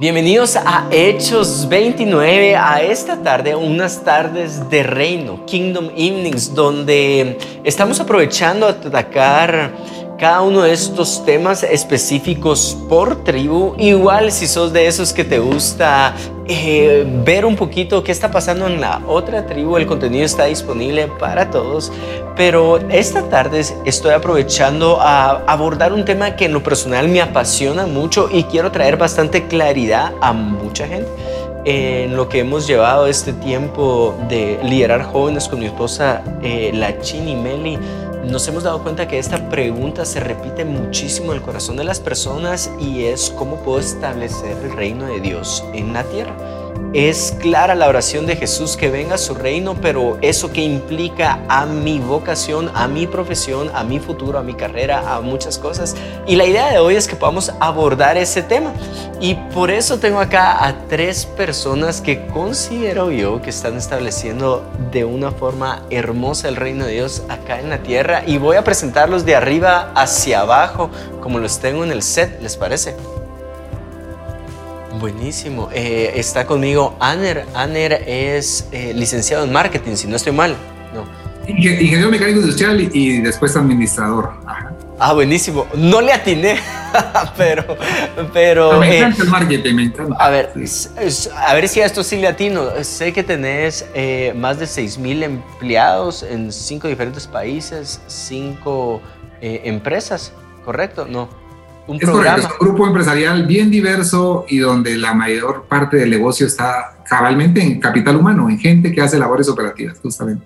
Bienvenidos a Hechos 29, a esta tarde, unas tardes de reino, Kingdom Evenings, donde estamos aprovechando a atacar cada uno de estos temas específicos por tribu. Igual si sos de esos que te gusta eh, ver un poquito qué está pasando en la otra tribu, el contenido está disponible para todos. Pero esta tarde estoy aprovechando a abordar un tema que en lo personal me apasiona mucho y quiero traer bastante claridad a mucha gente en lo que hemos llevado este tiempo de liderar jóvenes con mi esposa, eh, la Chini Meli nos hemos dado cuenta que esta pregunta se repite muchísimo en el corazón de las personas y es cómo puedo establecer el reino de Dios en la tierra. Es clara la oración de Jesús que venga a su reino, pero eso que implica a mi vocación, a mi profesión, a mi futuro, a mi carrera, a muchas cosas. Y la idea de hoy es que podamos abordar ese tema. Y por eso tengo acá a tres personas que considero yo que están estableciendo de una forma hermosa el reino de Dios acá en la tierra. Y voy a presentarlos de arriba hacia abajo, como los tengo en el set, ¿les parece? Buenísimo. Eh, está conmigo Aner. Aner es eh, licenciado en marketing, si no estoy mal. No. Ingeniero mecánico industrial y, después administrador. Ah, buenísimo. No le atiné, pero... pero me eh, encanta el marketing, me encanta. A ver, a ver si a esto sí le atino. Sé que tenés más de 6.000 empleados en cinco diferentes países, cinco empresas, ¿correcto? No un es programa. Correcto, es un grupo empresarial bien diverso y donde la mayor parte del negocio está cabalmente en capital humano, en gente que hace labores operativas, justamente.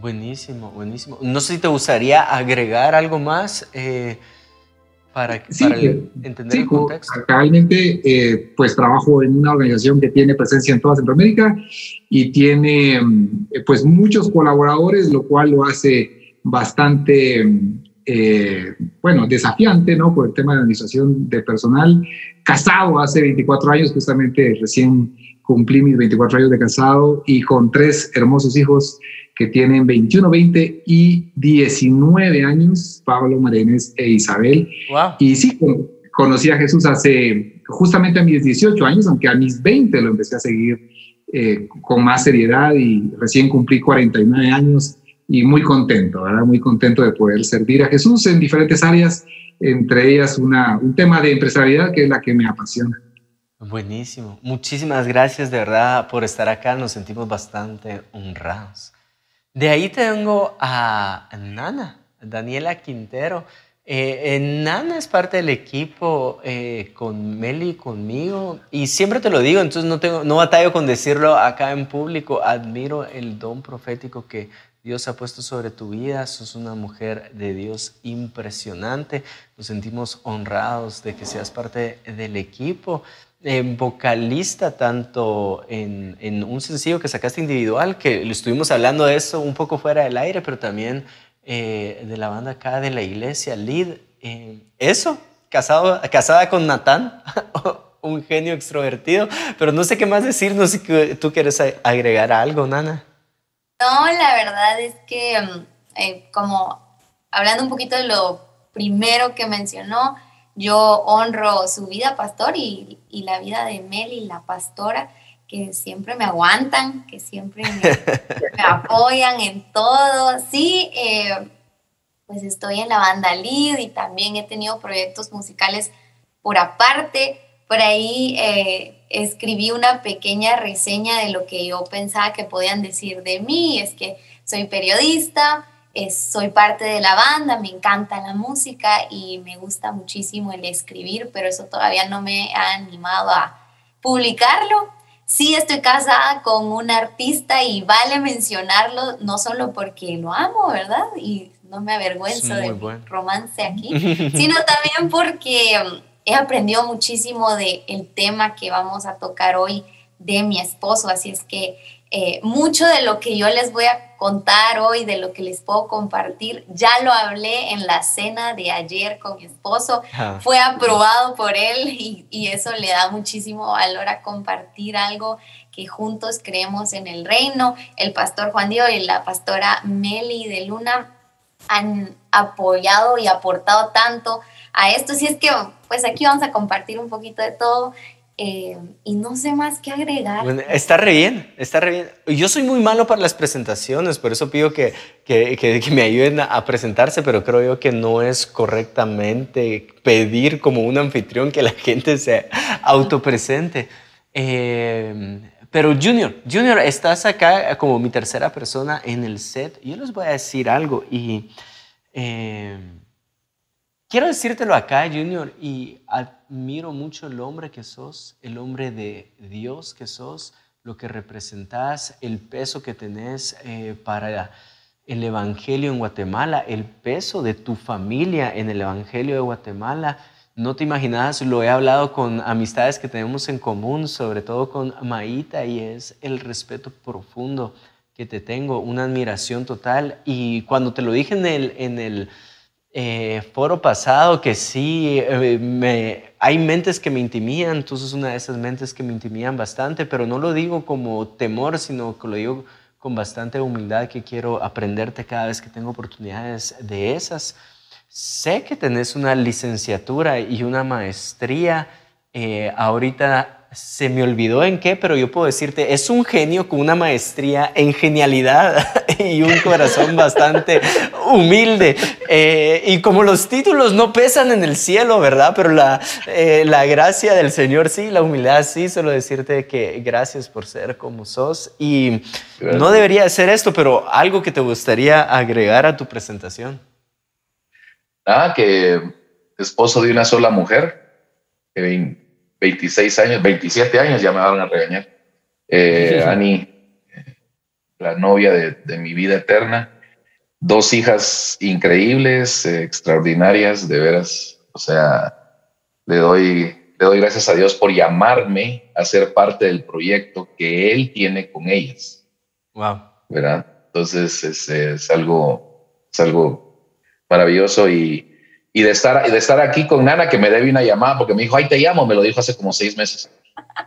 Buenísimo, buenísimo. No sé si te gustaría agregar algo más eh, para, para entender el contexto. Cabalmente, eh, pues trabajo en una organización que tiene presencia en toda Centroamérica y tiene mm, pues muchos colaboradores, lo cual lo hace bastante mm, eh, bueno, desafiante, ¿no? Por el tema de administración de personal. Casado hace 24 años, justamente recién cumplí mis 24 años de casado y con tres hermosos hijos que tienen 21, 20 y 19 años, Pablo, Marenes e Isabel. Y sí, conocí a Jesús hace justamente a mis 18 años, aunque a mis 20 lo empecé a seguir eh, con más seriedad y recién cumplí 49 años y muy contento, ¿verdad? Muy contento de poder servir a Jesús en diferentes áreas, entre ellas una, un tema de empresarialidad que es la que me apasiona. Buenísimo. Muchísimas gracias de verdad por estar acá. Nos sentimos bastante honrados. De ahí tengo a Nana, Daniela Quintero. Eh, Nana es parte del equipo eh, con Meli, conmigo, y siempre te lo digo, entonces no, tengo, no batallo con decirlo acá en público. Admiro el don profético que Dios ha puesto sobre tu vida. Sos una mujer de Dios impresionante. Nos sentimos honrados de que seas parte del equipo. Eh, vocalista tanto en, un sencillo que sacaste individual, que lo estuvimos hablando de eso un poco fuera del aire, pero también eh, de la banda acá de la iglesia, Lead. Eh, eso, casado, casada con Natán, un genio extrovertido, pero no sé qué más decir, no sé si tú quieres agregar algo, Nana. No, la verdad es que mm, eh, como hablando un poquito de lo primero que mencionó, yo honro su vida pastor y, la vida de Meli, la pastora, que siempre me aguantan, que siempre me, apoyan en todo. Sí, eh, pues estoy en la banda Lead y también he tenido proyectos musicales por aparte. Por ahí eh, escribí una pequeña reseña de lo que yo pensaba que podían decir de mí. Es que soy periodista, soy parte de la banda, me encanta la música y me gusta muchísimo el escribir, pero eso todavía no me ha animado a publicarlo. Sí estoy casada con un artista y vale mencionarlo, no solo porque lo amo, ¿verdad? Y no me avergüenzo del romance aquí, sino también porque he aprendido muchísimo del el tema que vamos a tocar hoy de mi esposo, así es que eh, mucho de lo que yo les voy a contar hoy, de lo que les puedo compartir, ya lo hablé en la cena de ayer con mi esposo, ah. fue aprobado por él y, y, eso le da muchísimo valor a compartir algo que juntos creemos en el reino. El pastor Juan Diego y la pastora Meli de Luna han apoyado y aportado tanto a esto. Si es que, pues aquí vamos a compartir un poquito de todo. Eh, y no sé más qué agregar. está re bien, está re bien. Yo soy muy malo para las presentaciones, por eso pido que, que, que, me ayuden a, presentarse, pero creo yo que no es correctamente pedir como un anfitrión que la gente se autopresente. Eh, pero Junior, Junior, estás acá como mi tercera persona en el set. Yo les voy a decir algo y eh, quiero decírtelo acá, Junior, y admiro mucho el hombre que sos, el hombre de Dios que sos, lo que representás, el peso que tenés eh, para el Evangelio en Guatemala, el peso de tu familia en el Evangelio de Guatemala no te imaginas, lo he hablado con amistades que tenemos en común, sobre todo con Maíta, y es el respeto profundo que te tengo, una admiración total. Y cuando te lo dije en el, en el eh, foro pasado, que sí, eh, hay mentes que me intimidan, entonces una de esas mentes que me intimidan bastante, pero no lo digo como temor, sino que lo digo con bastante humildad, que quiero aprenderte cada vez que tengo oportunidades de esas. Sé que tenés una licenciatura y una maestría. Eh, ahorita se me olvidó en qué, pero yo puedo decirte, es un genio con una maestría en genialidad y un corazón bastante humilde. Eh, y como los títulos no pesan en el cielo, ¿verdad? Pero la, eh, la gracia del Señor sí, la humildad sí, solo decirte que gracias por ser como sos. Y no debería ser esto, pero algo que te gustaría agregar a tu presentación. Ah, que esposo de una sola mujer, que 26 años, 27 años ya me van a regañar. Eh, Ani, la novia de, mi vida eterna. Dos hijas increíbles, eh, extraordinarias, de veras. O sea, le doy, le doy gracias a Dios por llamarme a ser parte del proyecto que Él tiene con ellas. Wow. ¿Verdad? Entonces es, es algo, es algo maravilloso y, y de, estar, de estar aquí con Nana que me debe una llamada porque me dijo, ay, te llamo, me lo dijo hace como seis meses.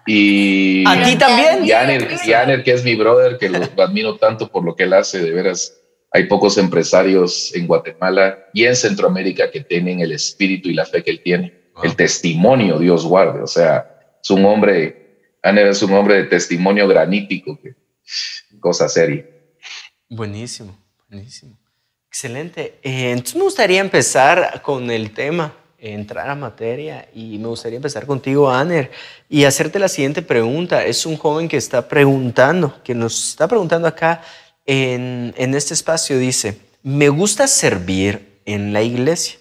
Y a ti también. Y Aner, que es mi brother, que lo, admiro tanto por lo que él hace, de veras. Hay pocos empresarios en Guatemala y en Centroamérica que tienen el espíritu y la fe que él tiene. El testimonio, Dios guarde. O sea, es un hombre, Aner es un hombre de testimonio granítico, que cosa seria. Buenísimo, buenísimo. Excelente. Eh, entonces me gustaría empezar con el tema, entrar a materia y me gustaría empezar contigo, Aner, y hacerte la siguiente pregunta. Es un joven que está preguntando, que nos está preguntando acá en, en este espacio, dice, me gusta servir en la iglesia.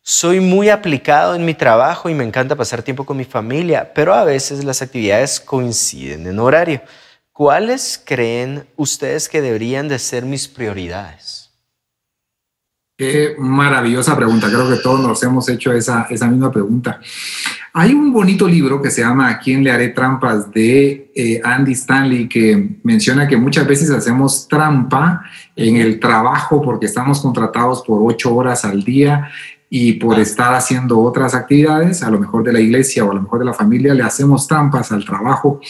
Soy muy aplicado en mi trabajo y me encanta pasar tiempo con mi familia, pero a veces las actividades coinciden en horario. ¿Cuáles creen ustedes que deberían de ser mis prioridades? Qué maravillosa pregunta. Creo que todos nos hemos hecho esa, esa misma pregunta. Hay un bonito libro que se llama ¿A quién le haré trampas? de eh, Andy Stanley que menciona que muchas veces hacemos trampa en el trabajo porque estamos contratados por ocho horas al día y por estar haciendo otras actividades, a lo mejor de la iglesia o a lo mejor de la familia, le hacemos trampas al trabajo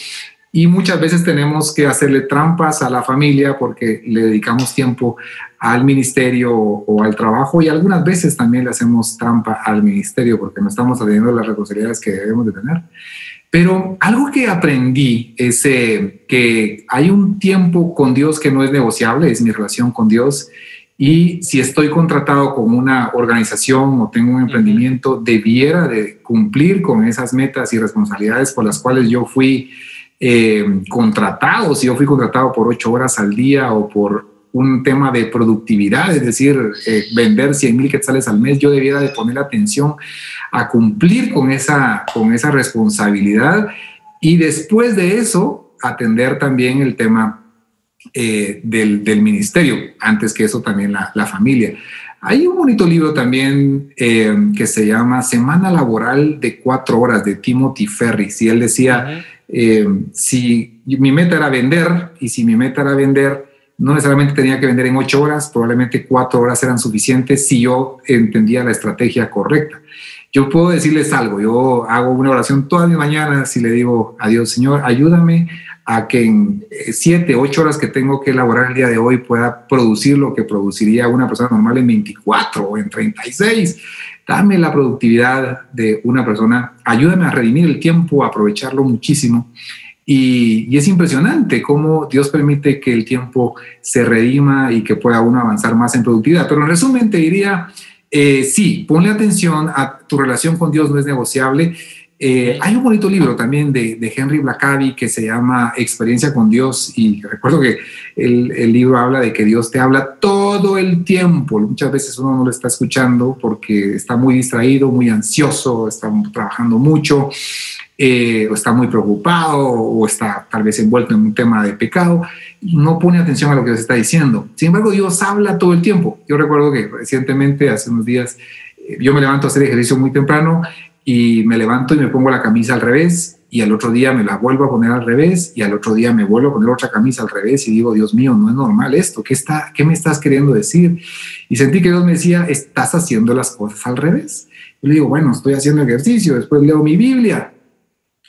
y muchas veces tenemos que hacerle trampas a la familia porque le dedicamos tiempo al ministerio o, al trabajo y algunas veces también le hacemos trampa al ministerio porque no estamos atendiendo las responsabilidades que debemos de tener. Pero algo que aprendí es eh, que hay un tiempo con Dios que no es negociable, es mi relación con Dios. Y si estoy contratado con una organización o tengo un emprendimiento, debiera de cumplir con esas metas y responsabilidades por las cuales yo fui eh, contratado, si yo fui contratado por ocho horas al día o por un tema de productividad, es decir, eh, vender 100 mil quetzales al mes, yo debiera de poner atención a cumplir con esa, con esa responsabilidad y después de eso atender también el tema eh, del, del, ministerio, antes que eso también la, la familia. Hay un bonito libro también que se llama Semana Laboral de Cuatro Horas de Timothy Ferris y él decía, eh, si mi meta era vender y si mi meta era vender, no necesariamente tenía que vender en ocho horas, probablemente cuatro horas eran suficientes si yo entendía la estrategia correcta. Yo puedo decirles algo, yo hago una oración todas mis mañanas y le digo a Dios, Señor, ayúdame a que en eh, siete, ocho horas que tengo que elaborar el día de hoy pueda producir lo que produciría una persona normal en 24 o en 36. dame la productividad de una persona, ayúdame a redimir el tiempo, a aprovecharlo muchísimo. Y, es impresionante cómo Dios permite que el tiempo se redima y que pueda uno avanzar más en productividad. Pero en resumen te diría, eh, sí, ponle atención a tu relación con Dios, no es negociable. Eh, hay un bonito libro también de, de, Henry Blackaby que se llama Experiencia con Dios y recuerdo que el, el, libro habla de que Dios te habla todo el tiempo. Muchas veces uno no lo está escuchando porque está muy distraído, muy ansioso, está trabajando mucho, eh, o está muy preocupado o está tal vez envuelto en un tema de pecado. No pone atención a lo que Dios está diciendo. Sin embargo, Dios habla todo el tiempo. Yo recuerdo que recientemente, hace unos días, eh, yo me levanto a hacer ejercicio muy temprano y me levanto y me pongo la camisa al revés y al otro día me la vuelvo a poner al revés y al otro día me vuelvo a poner otra camisa al revés y digo, Dios mío, no es normal esto, ¿qué, está, qué me estás queriendo decir? Y sentí que Dios me decía, estás haciendo las cosas al revés. Yo le digo, bueno, estoy haciendo ejercicio, después leo mi Biblia.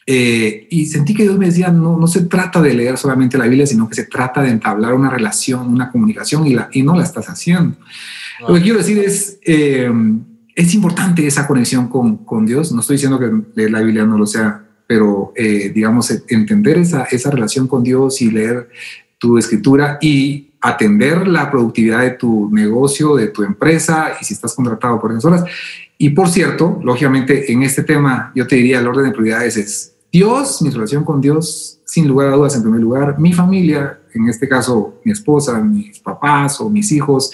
Eh, y sentí que Dios me decía, no, no se trata de leer solamente la Biblia, sino que se trata de entablar una relación, una comunicación y, la, y no la estás haciendo. Lo que quiero decir es... Eh, es importante esa conexión con, con, Dios. No estoy diciendo que leer la Biblia no lo sea, pero eh, digamos, entender esa, esa relación con Dios y leer tu escritura y atender la productividad de tu negocio, de tu empresa y si estás contratado por horas. Y por cierto, lógicamente en este tema yo te diría el orden de prioridades es Dios, mi relación con Dios, sin lugar a dudas en primer lugar, mi familia, en este caso mi esposa, mis papás o mis hijos,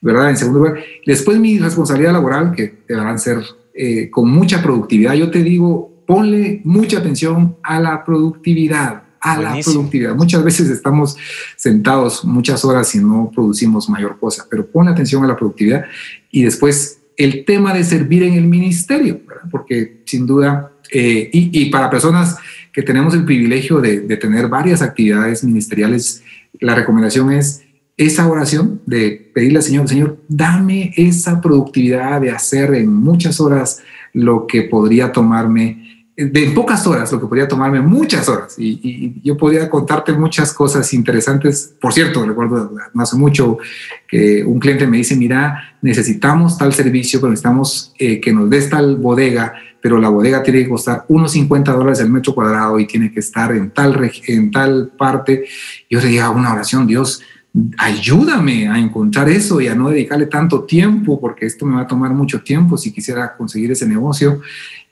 ¿verdad? En segundo lugar. Después mi responsabilidad laboral, que deberán ser eh, con mucha productividad. Yo te digo, ponle mucha atención a la productividad, a la productividad. Muchas veces estamos sentados muchas horas y no producimos mayor cosa, pero ponle atención a la productividad. Y después el tema de servir en el ministerio, ¿verdad? porque sin duda, eh, y, para personas que tenemos el privilegio de, tener varias actividades ministeriales, la recomendación es esa oración de pedirle al Señor, Señor, dame esa productividad de hacer en muchas horas lo que podría tomarme, de en pocas horas, lo que podría tomarme muchas horas. Y, yo podría contarte muchas cosas interesantes. Por cierto, recuerdo hace mucho que un cliente me dice, mira, necesitamos tal servicio, pero necesitamos eh, que nos des tal bodega, pero la bodega tiene que costar unos 50 dólares el metro cuadrado y tiene que estar en tal, en tal parte. Yo le digo, una oración, Dios, ayúdame a encontrar eso y a no dedicarle tanto tiempo, porque esto me va a tomar mucho tiempo si quisiera conseguir ese negocio.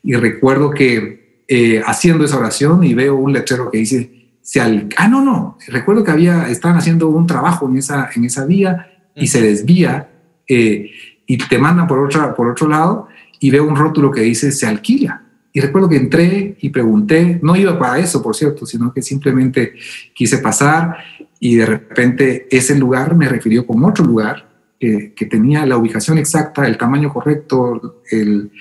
Y recuerdo que eh, haciendo esa oración y veo un letrero que dice, se al ah, no, no, recuerdo que había, estaban haciendo un trabajo en esa, en esa vía y se desvía eh, y te mandan por, otra, por otro lado y veo un rótulo que dice, se alquila. Y recuerdo que entré y pregunté, no iba para eso, por cierto, sino que simplemente quise pasar y de repente ese lugar me refirió con otro lugar que, que tenía la ubicación exacta, el tamaño correcto, el,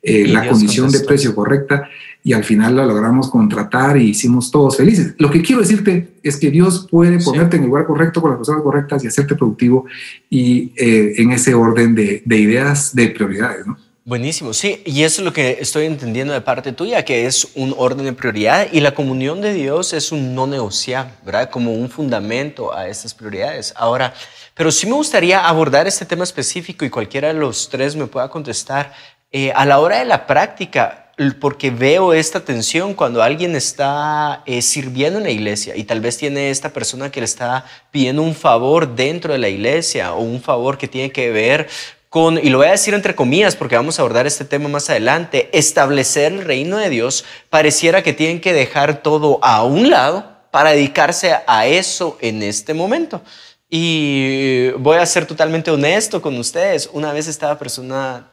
eh, la condición de precio correcta y al final la logramos contratar y hicimos todos felices. Lo que quiero decirte es que Dios puede ponerte en el lugar correcto con las personas correctas y hacerte productivo y eh, en ese orden de, de ideas, de prioridades. ¿no? Buenísimo, sí, y eso es lo que estoy entendiendo de parte tuya, que es un orden de prioridad y la comunión de Dios es un no negociable, ¿verdad? Como un fundamento a estas prioridades. Ahora, pero sí me gustaría abordar este tema específico y cualquiera de los tres me pueda contestar. Eh, a la hora de la práctica, porque veo esta tensión cuando alguien está eh, sirviendo en la iglesia y tal vez tiene esta persona que le está pidiendo un favor dentro de la iglesia o un favor que tiene que ver con, y lo voy a decir entre comillas porque vamos a abordar este tema más adelante, establecer el reino de Dios, pareciera que tienen que dejar todo a un lado para dedicarse a eso en este momento. Y voy a ser totalmente honesto con ustedes. Una vez estaba persona,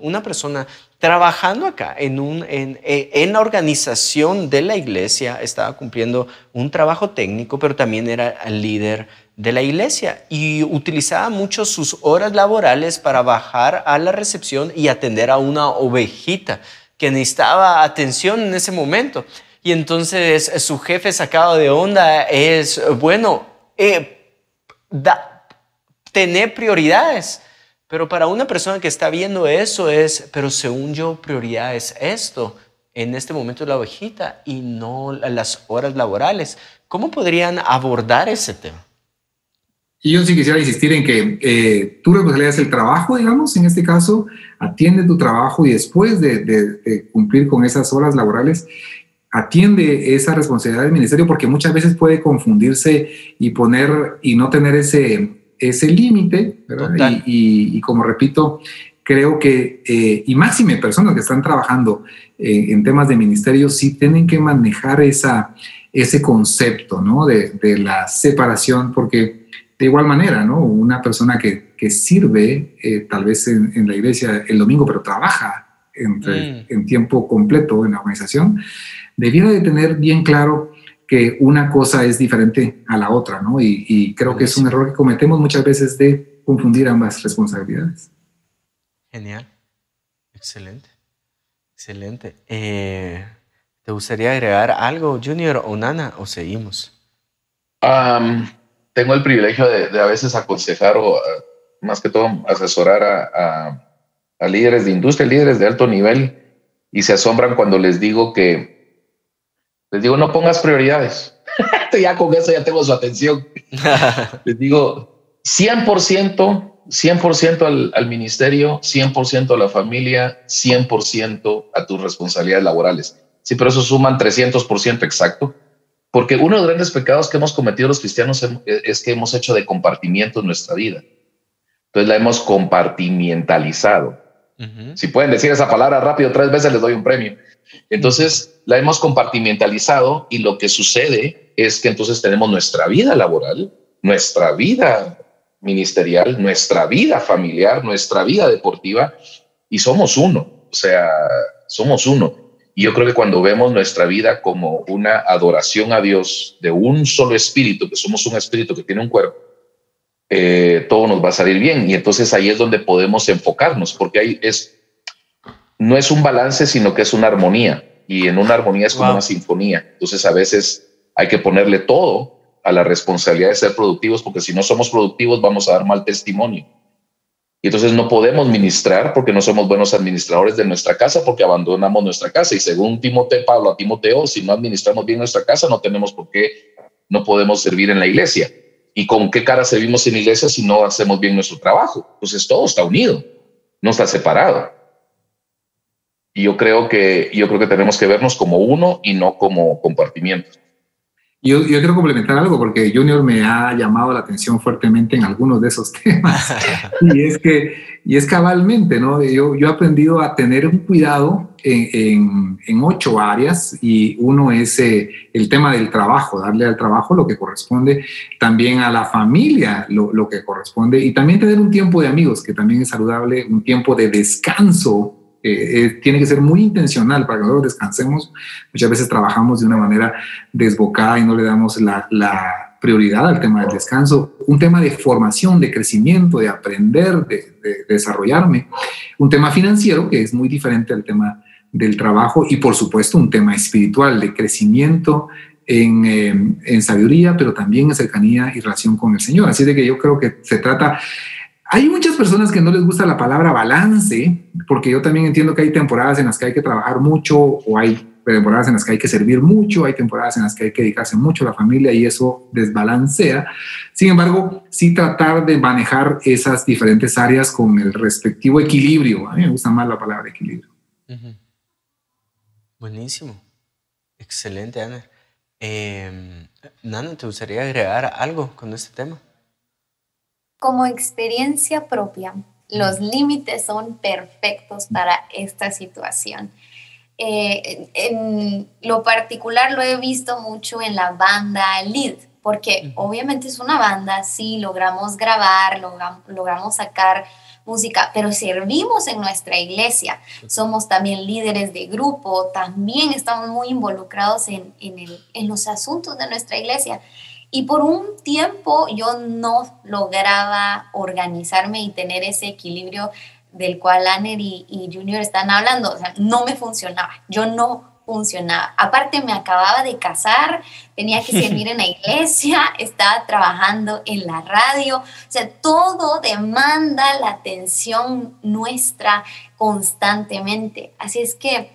una persona trabajando acá en, un, eh, la organización de la iglesia, estaba cumpliendo un trabajo técnico, pero también era el líder de la iglesia y utilizaba mucho sus horas laborales para bajar a la recepción y atender a una ovejita que necesitaba atención en ese momento. Y entonces su jefe sacado de onda es, bueno, eh, tener prioridades. Pero para una persona que está viendo eso es, pero según yo, prioridad es esto. En este momento la ovejita y no las horas laborales. ¿Cómo podrían abordar ese tema? Y yo sí quisiera insistir en que eh, tu responsabilidad es el trabajo, digamos, en este caso, atiende tu trabajo y después de, cumplir con esas horas laborales, atiende esa responsabilidad del ministerio porque muchas veces puede confundirse y poner y no tener ese, ese límite, y, y, como repito, creo que, eh, y máxime personas que están trabajando eh, en temas de ministerio, sí tienen que manejar esa, ese concepto, ¿no? De, de la separación, porque de igual manera, ¿no? Una persona que, que sirve eh, tal vez en, la iglesia el domingo, pero trabaja mm. en tiempo completo en la organización, debiera de tener bien claro que una cosa es diferente a la otra, ¿no? Y, creo que es un error que cometemos muchas veces de confundir ambas responsabilidades. Genial. Excelente. Excelente. Eh, ¿Te gustaría agregar algo, Junior o Nana, o seguimos? tengo el privilegio de, a veces aconsejar o más que todo asesorar a, líderes de industria, líderes de alto nivel, y se asombran cuando les digo que, les digo, no pongas prioridades. ya con eso ya tengo su atención. les digo, 100%, 100% al, al ministerio, 100% a la familia, 100% a tus responsabilidades laborales. Sí, pero eso suman 300% exacto porque uno de los grandes pecados que hemos cometido los cristianos es que hemos hecho de compartimiento en nuestra vida. Entonces la hemos compartimentalizado. Si pueden decir esa palabra rápido tres veces, les doy un premio. Entonces la hemos compartimentalizado y lo que sucede es que entonces tenemos nuestra vida laboral, nuestra vida ministerial, nuestra vida familiar, nuestra vida deportiva y somos uno. O sea, somos uno. Y yo creo que cuando vemos nuestra vida como una adoración a Dios de un solo espíritu, que somos un espíritu que tiene un cuerpo, eh, todo nos va a salir bien. Y entonces ahí es donde podemos enfocarnos, porque ahí es, no es un balance, sino que es una armonía. Y en una armonía es como una sinfonía. Entonces a veces hay que ponerle todo a la responsabilidad de ser productivos, porque si no somos productivos vamos a dar mal testimonio. Y entonces no podemos ministrar porque no somos buenos administradores de nuestra casa, porque abandonamos nuestra casa. Y según Timoteo, Pablo a Timoteo, si no administramos bien nuestra casa, no tenemos por qué, no podemos servir en la iglesia. ¿Y con qué cara servimos en la iglesia si no hacemos bien nuestro trabajo? Entonces todo está unido, no está separado. Y yo creo que, yo creo que tenemos que vernos como uno y no como compartimientos. Yo, yo, quiero complementar algo porque Junior me ha llamado la atención fuertemente en algunos de esos temas. y es que, y es cabalmente, ¿no? Yo, yo he aprendido a tener un cuidado en, en, ocho áreas y uno es eh, el tema del trabajo, darle al trabajo lo que corresponde, también a la familia lo, lo que corresponde y también tener un tiempo de amigos, que también es saludable, un tiempo de descanso eh, eh, tiene que ser muy intencional para que nosotros descansemos. Muchas veces trabajamos de una manera desbocada y no le damos la, prioridad al tema del descanso. Un tema de formación, de crecimiento, de aprender, de, desarrollarme. Un tema financiero que es muy diferente al tema del trabajo y por supuesto un tema espiritual de crecimiento en, eh, en sabiduría, pero también en cercanía y relación con el Señor. Así de que yo creo que se trata hay muchas personas que no les gusta la palabra balance, porque yo también entiendo que hay temporadas en las que hay que trabajar mucho o hay temporadas en las que hay que servir mucho, hay temporadas en las que hay que dedicarse mucho a la familia y eso desbalancea. Sin embargo, sí tratar de manejar esas diferentes áreas con el respectivo equilibrio. A mí me gusta más la palabra equilibrio. Buenísimo. Excelente, Ana. Eh, Nana, ¿te gustaría agregar algo con este tema? Como experiencia propia, los límites son perfectos para esta situación. Eh, en lo particular lo he visto mucho en la banda Lead, porque obviamente es una banda, sí, logramos grabar, logramos, sacar música, pero servimos en nuestra iglesia, somos también líderes de grupo, también estamos muy involucrados en, en los asuntos de nuestra iglesia. Y por un tiempo yo no lograba organizarme y tener ese equilibrio del cual Aner y, Junior están hablando. O sea, no me funcionaba. Yo no funcionaba. Aparte me acababa de casar, tenía que servir en la iglesia, estaba trabajando en la radio, o sea, todo demanda la atención nuestra constantemente. Así es que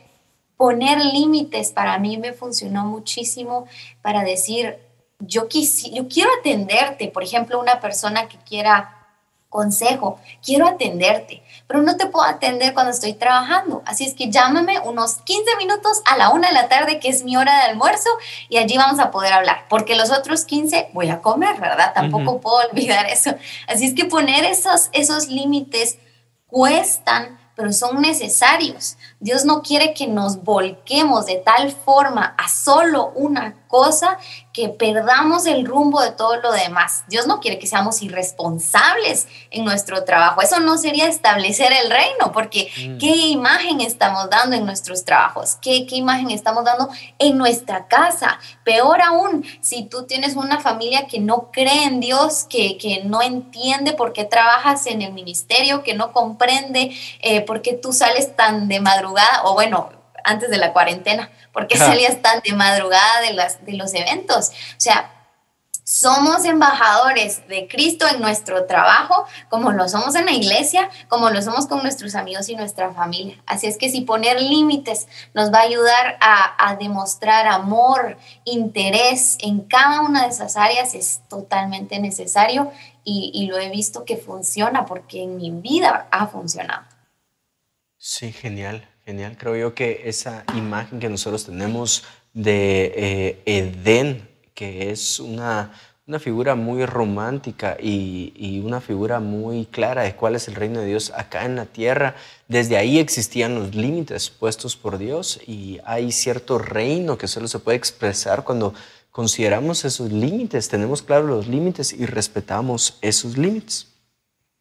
poner límites para mí me funcionó muchísimo para decir, yo, yo quiero atenderte, por ejemplo, una persona que quiera consejo, quiero atenderte, pero no te puedo atender cuando estoy trabajando. Así es que llámame unos 15 minutos a la una de la tarde, que es mi hora de almuerzo, y allí vamos a poder hablar, porque los otros 15 voy a comer, ¿verdad? Tampoco puedo olvidar eso. Así es que poner esos, esos límites cuestan, pero son necesarios. Dios no quiere que nos volquemos de tal forma a solo una cosa que perdamos el rumbo de todo lo demás. Dios no quiere que seamos irresponsables en nuestro trabajo. Eso no sería establecer el reino, porque mm. ¿qué imagen estamos dando en nuestros trabajos? ¿Qué, ¿Qué imagen estamos dando en nuestra casa? Peor aún, si tú tienes una familia que no cree en Dios, que, que no entiende por qué trabajas en el ministerio, que no comprende eh, por qué tú sales tan de madrugada, o bueno, antes de la cuarentena, porque salías tan de madrugada de, las, de los eventos. O sea, somos embajadores de Cristo en nuestro trabajo, como lo somos en la iglesia, como lo somos con nuestros amigos y nuestra familia. Así es que si poner límites nos va a ayudar a, demostrar amor, interés en cada una de esas áreas, es totalmente necesario y, y lo he visto que funciona porque en mi vida ha funcionado. Sí, genial. Genial, creo yo que esa imagen que nosotros tenemos de eh, Edén, que es una, una figura muy romántica y, y, una figura muy clara de cuál es el reino de Dios acá en la tierra, desde ahí existían los límites puestos por Dios y hay cierto reino que solo se puede expresar cuando consideramos esos límites, tenemos claros los límites y respetamos esos límites.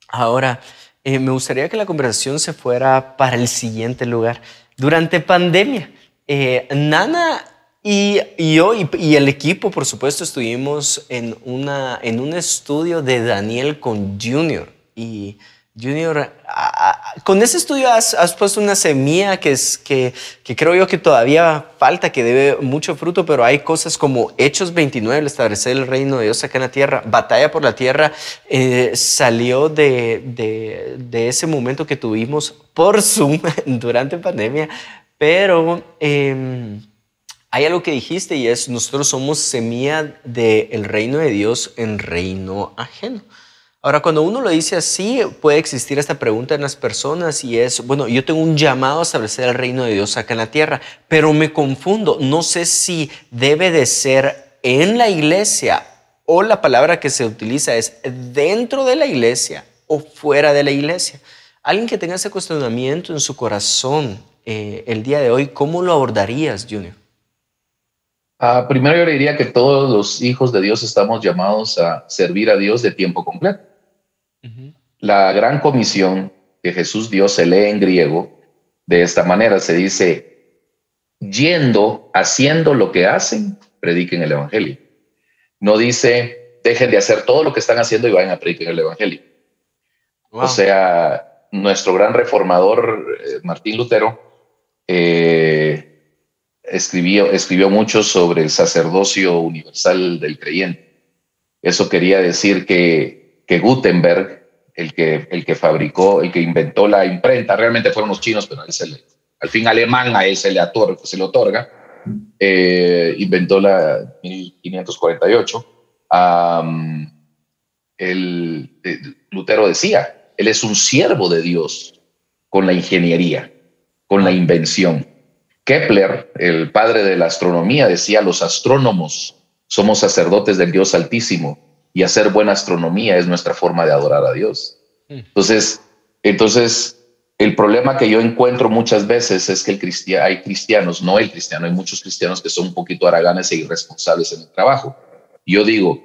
Ahora, eh, me gustaría que la conversación se fuera para el siguiente lugar. Durante pandemia, eh, Nana y, yo y, el equipo, por supuesto, estuvimos en, una, en un estudio de Daniel con Junior. Y Junior, con ese estudio has, puesto una semilla que, es, que, creo yo que todavía falta, que debe mucho fruto, pero hay cosas como Hechos 29, establecer el reino de Dios acá en la tierra, batalla por la tierra, eh, salió de, de, de, ese momento que tuvimos por Zoom durante pandemia, pero eh, hay algo que dijiste y es, nosotros somos semilla del reino de Dios en reino ajeno. Ahora, cuando uno lo dice así, puede existir esta pregunta en las personas y es, bueno, yo tengo un llamado a establecer el reino de Dios acá en la tierra, pero me confundo, no sé si debe de ser en la iglesia o la palabra que se utiliza es dentro de la iglesia o fuera de la iglesia. Alguien que tenga ese cuestionamiento en su corazón eh, el día de hoy, ¿cómo lo abordarías, Junior? Ah, primero yo diría que todos los hijos de Dios estamos llamados a servir a Dios de tiempo completo. La gran comisión que Jesús dio se lee en griego de esta manera, se dice, yendo, haciendo lo que hacen, prediquen el Evangelio. No dice, dejen de hacer todo lo que están haciendo y vayan a predicar el Evangelio. O sea, nuestro gran reformador, eh, Martín Lutero, eh, escribió, escribió mucho sobre el sacerdocio universal del creyente. Eso quería decir que, que Gutenberg el que, el que fabricó, el que inventó la imprenta, realmente fueron los chinos, pero al fin alemán a él se le, otorga, se eh, inventó la 1548. el, eh, Lutero decía, él es un siervo de Dios con la ingeniería, con la invención. Kepler, el padre de la astronomía, decía, los astrónomos somos sacerdotes del Dios Altísimo y hacer buena astronomía es nuestra forma de adorar a Dios. Mm. Entonces, entonces el problema que yo encuentro muchas veces es que el cristiano, hay cristianos, no el cristiano, hay muchos cristianos que son un poquito haraganes e irresponsables en el trabajo. Yo digo,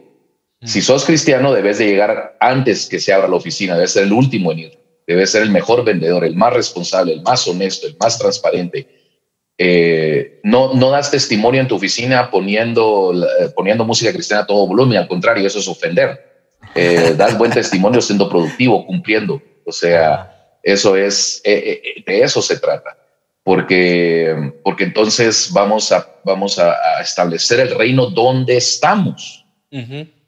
mm. si sos cristiano, debes de llegar antes que se abra la oficina, debes ser el último en ir, debes ser el mejor vendedor, el más responsable, el más honesto, el más transparente, eh, no, no das testimonio en tu oficina poniendo, poniendo música cristiana a todo volumen, al contrario, eso es ofender. Eh, das buen testimonio siendo productivo, cumpliendo. O sea, eso es, eh, de eso se trata. Porque, porque entonces vamos a, vamos a, establecer el reino donde estamos.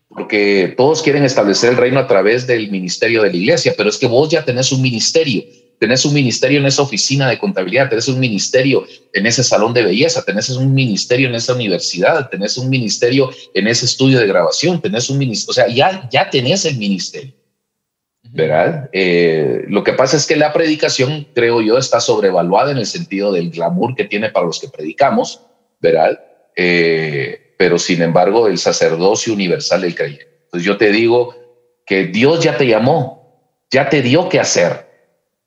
Porque todos quieren establecer el reino a través del ministerio de la iglesia, pero es que vos ya tenés un ministerio tenés un ministerio en esa oficina de contabilidad, tenés un ministerio en ese salón de belleza, tenés un ministerio en esa universidad, tenés un ministerio en ese estudio de grabación, tenés un ministerio, o sea, ya, ya tenés el ministerio. ¿Verdad? Eh, lo que pasa es que la predicación, creo yo, está sobrevaluada en el sentido del glamour que tiene para los que predicamos, ¿verdad? Eh, pero sin embargo, el sacerdocio universal del creyente. Entonces yo te digo que Dios ya te llamó, ya te dio que hacer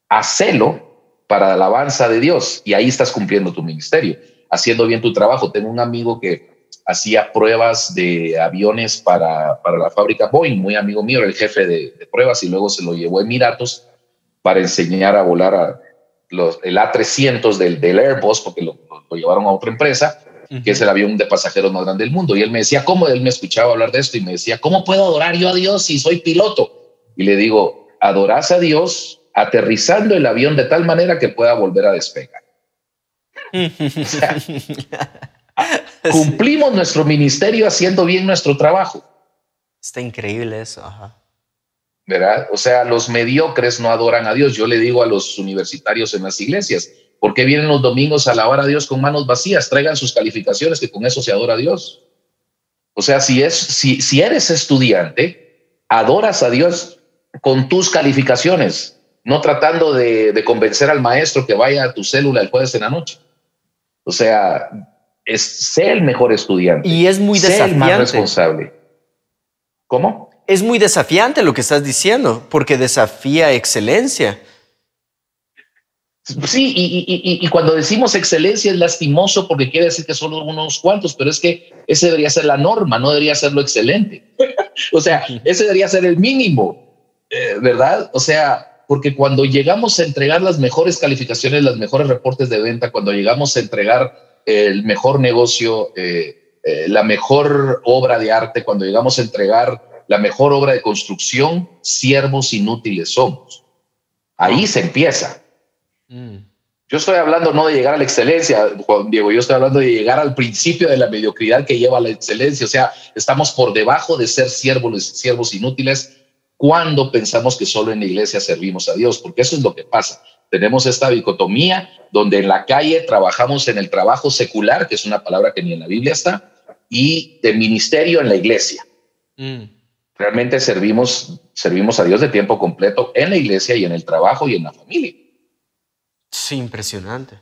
hacelo para la alabanza de Dios y ahí estás cumpliendo tu ministerio, haciendo bien tu trabajo. Tengo un amigo que hacía pruebas de aviones para, para la fábrica Boeing, muy amigo mío, era el jefe de, pruebas y luego se lo llevó a Emiratos para enseñar a volar a los, el A300 del, del Airbus, porque lo, llevaron a otra empresa, que es el avión de pasajeros más grande del mundo. Y él me decía, ¿cómo? Él me escuchaba hablar de esto y me decía, ¿cómo puedo adorar yo a Dios si soy piloto? Y le digo, adorás a Dios aterrizando el avión de tal manera que pueda volver a despegar. cumplimos nuestro ministerio haciendo bien nuestro trabajo. Está increíble eso. ¿Verdad? O sea, los mediocres no adoran a Dios. Yo le digo a los universitarios en las iglesias, ¿por qué vienen los domingos a alabar a Dios con manos vacías? Traigan sus calificaciones, que con eso se adora a Dios. O sea, si, es, si, si eres estudiante, adoras a Dios con tus calificaciones, no tratando de, convencer al maestro que vaya a tu célula el jueves en la noche. O sea, es el mejor estudiante. Y es muy desafiante. Más responsable. ¿Cómo? Es muy desafiante lo que estás diciendo, porque desafía excelencia. Sí, y, y, cuando decimos excelencia es lastimoso porque quiere decir que solo unos cuantos, pero es que ese debería ser la norma, no debería ser lo excelente. o sea, ese debería ser el mínimo, eh, ¿verdad? O sea, porque cuando llegamos a entregar las mejores calificaciones, los mejores reportes de venta, cuando llegamos a entregar el mejor negocio, eh, eh, la mejor obra de arte, cuando llegamos a entregar la mejor obra de construcción, siervos inútiles somos. Ahí se empieza. Mm. Yo estoy hablando no de llegar a la excelencia, Juan Diego, yo estoy hablando de llegar al principio de la mediocridad que lleva a la excelencia. O sea, estamos por debajo de ser siervos, siervos inútiles cuando pensamos que solo en la iglesia servimos a Dios, porque eso es lo que pasa. Tenemos esta dicotomía donde en la calle trabajamos en el trabajo secular, que es una palabra que ni en la Biblia está, y de ministerio en la iglesia. Mm. Realmente servimos, servimos a Dios de tiempo completo en la iglesia y en el trabajo y en la familia. Sí, impresionante.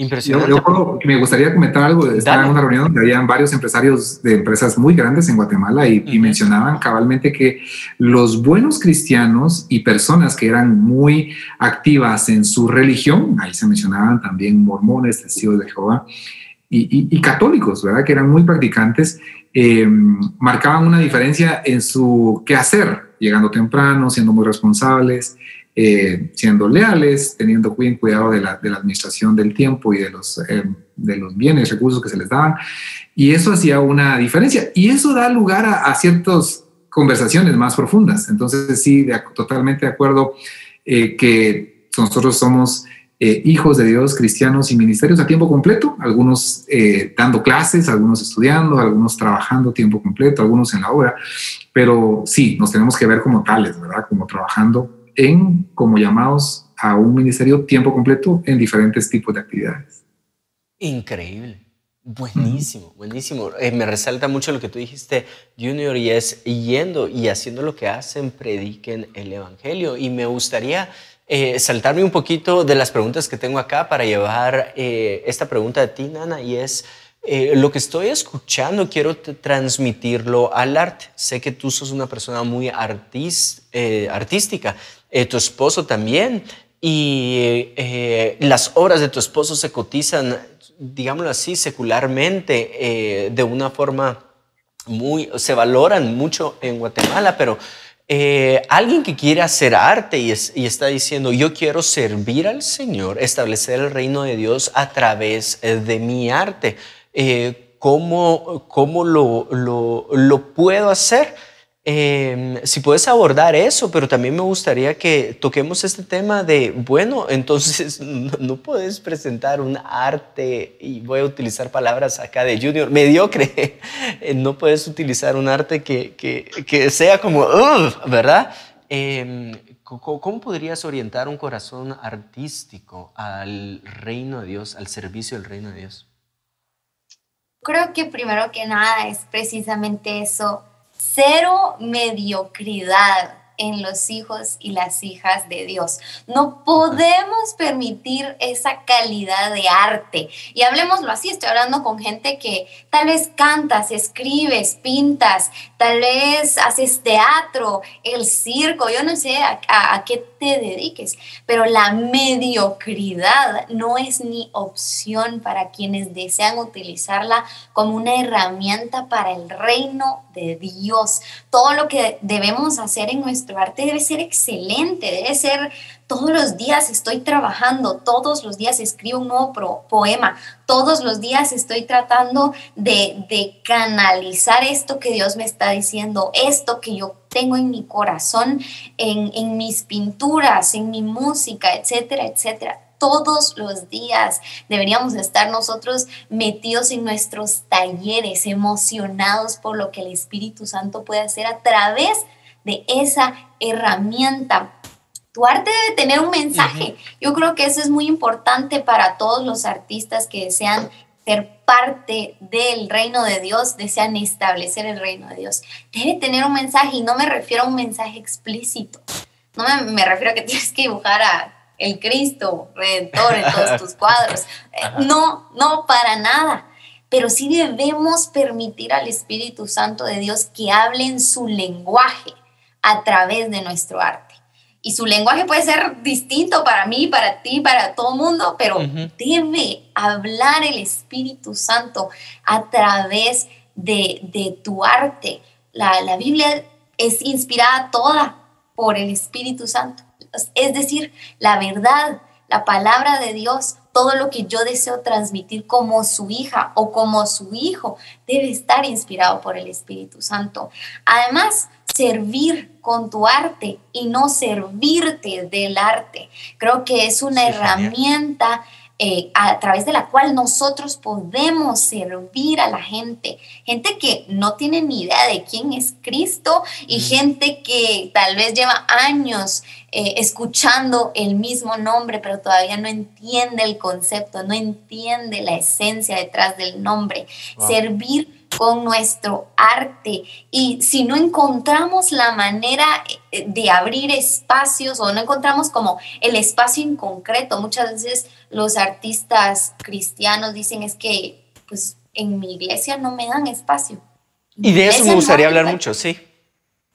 Impresionante. Yo, me gustaría comentar algo. Estaba en una reunión donde habían varios empresarios de empresas muy grandes en Guatemala y, mencionaban cabalmente que los buenos cristianos y personas que eran muy activas en su religión, ahí se mencionaban también mormones, testigos de Jehová y, católicos, ¿verdad? Que eran muy practicantes, eh, marcaban una diferencia en su quehacer, llegando temprano, siendo muy responsables, eh, siendo leales, teniendo cuidado de la, de administración del tiempo y de los, eh, de bienes, recursos que se les daban. Y eso hacía una diferencia. Y eso da lugar a, ciertas conversaciones más profundas. Entonces, sí, totalmente de acuerdo eh, que nosotros somos hijos de Dios, cristianos y ministerios a tiempo completo, algunos dando clases, algunos estudiando, algunos trabajando tiempo completo, algunos en la obra, pero sí, nos tenemos que ver como tales, ¿verdad? Como trabajando en como llamados a un ministerio tiempo completo en diferentes tipos de actividades. Increíble. Buenísimo, buenísimo. Eh, me resalta mucho lo que tú dijiste, Junior, y es yendo y haciendo lo que hacen, prediquen el Evangelio. Y me gustaría eh, saltarme un poquito de las preguntas que tengo acá para llevar eh, esta pregunta a ti, Nana, y es, lo que estoy escuchando quiero transmitirlo al arte. Sé que tú sos una persona muy artística eh, tu esposo también, y eh, las obras de tu esposo se cotizan, digámoslo así, secularmente, eh, de una forma muy, se valoran mucho en Guatemala, pero alguien que quiere hacer arte y, está diciendo, yo quiero servir al Señor, establecer el reino de Dios a través de mi arte, ¿cómo, cómo lo, lo, lo puedo hacer? Em, si puedes abordar eso, pero también me gustaría que toquemos este tema de, bueno, entonces no, puedes presentar un arte, y voy a utilizar palabras acá de junior, mediocre, no puedes utilizar un arte que, que, que sea como, ¿verdad? Em, ¿Cómo podrías orientar un corazón artístico al reino de Dios, al servicio del reino de Dios? Creo que primero que nada es precisamente eso, cero mediocridad en los hijos y las hijas de Dios. No podemos permitir esa calidad de arte. Y hablemoslo así, estoy hablando con gente que tal vez cantas, escribes, pintas, tal vez haces teatro, el circo, yo no sé a, a qué te dediques, pero la mediocridad no es ni opción para quienes desean utilizarla como una herramienta para el reino de Dios. Todo lo que debemos hacer en nuestro arte debe ser excelente, debe ser todos los días estoy trabajando, todos los días escribo un nuevo poema, todos los días estoy tratando de, canalizar esto que Dios me está diciendo, esto que yo tengo en mi corazón, en, en mis pinturas, en mi música, etcétera, etcétera todos los días. Deberíamos estar nosotros metidos en nuestros talleres, emocionados por lo que el Espíritu Santo puede hacer a través de esa herramienta. Tu arte debe tener un mensaje. Yo creo que eso es muy importante para todos los artistas que desean ser parte del reino de Dios, desean establecer el reino de Dios. Debe tener un mensaje y no me refiero a un mensaje explícito. No me, me refiero a que tienes que dibujar a el Cristo Redentor en todos tus cuadros. Eh, no, no, para nada. Pero sí debemos permitir al Espíritu Santo de Dios que hable en su lenguaje a través de nuestro arte. Y su lenguaje puede ser distinto para mí, para ti, para todo el mundo, pero debe hablar el Espíritu Santo a través de, de tu arte. La, la Biblia es inspirada toda por el Espíritu Santo es decir, la verdad, la palabra de Dios, todo lo que yo deseo transmitir como su hija o como su hijo debe estar inspirado por el Espíritu Santo. Además, servir con tu arte y no servirte del arte. Creo que es una herramienta eh, a través de la cual nosotros podemos servir a la gente. Gente que no tiene ni idea de quién es Cristo y gente que tal vez lleva años eh, escuchando el mismo nombre, pero todavía no entiende el concepto, no entiende la esencia detrás del nombre. Servir con nuestro arte. Y si no encontramos la manera eh, de abrir espacios o no encontramos como el espacio en concreto, muchas veces los artistas cristianos dicen es que pues en mi iglesia no me dan espacio. Y de eso me gustaría hablar mucho, sí.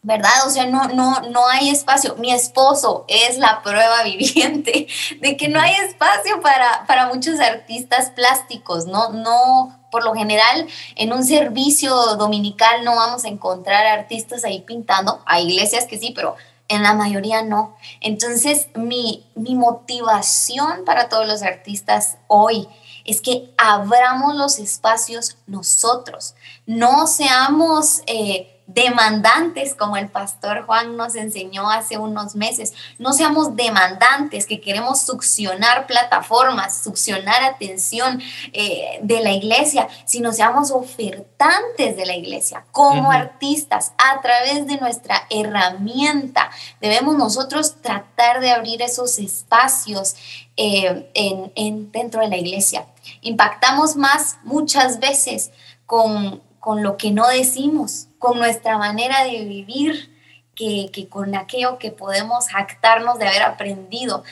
¿verdad? O sea, no, no, no hay espacio. Mi esposo es la prueba viviente de que no hay espacio para, para muchos artistas plásticos, ¿no? No, por lo general, en un servicio dominical no vamos a encontrar artistas ahí pintando. Hay iglesias que sí, pero en la mayoría no. Entonces, mi, mi motivación para todos los artistas hoy es que abramos los espacios nosotros, no seamos... Eh, demandantes, como el pastor Juan nos enseñó hace unos meses. No seamos demandantes que queremos succionar plataformas, succionar atención eh, de la iglesia, sino seamos ofertantes de la iglesia como artistas a través de nuestra herramienta. Debemos nosotros tratar de abrir esos espacios eh, en, dentro de la iglesia. Impactamos más muchas veces con, con lo que no decimos, con nuestra manera de vivir, que, con aquello que podemos jactarnos de haber aprendido.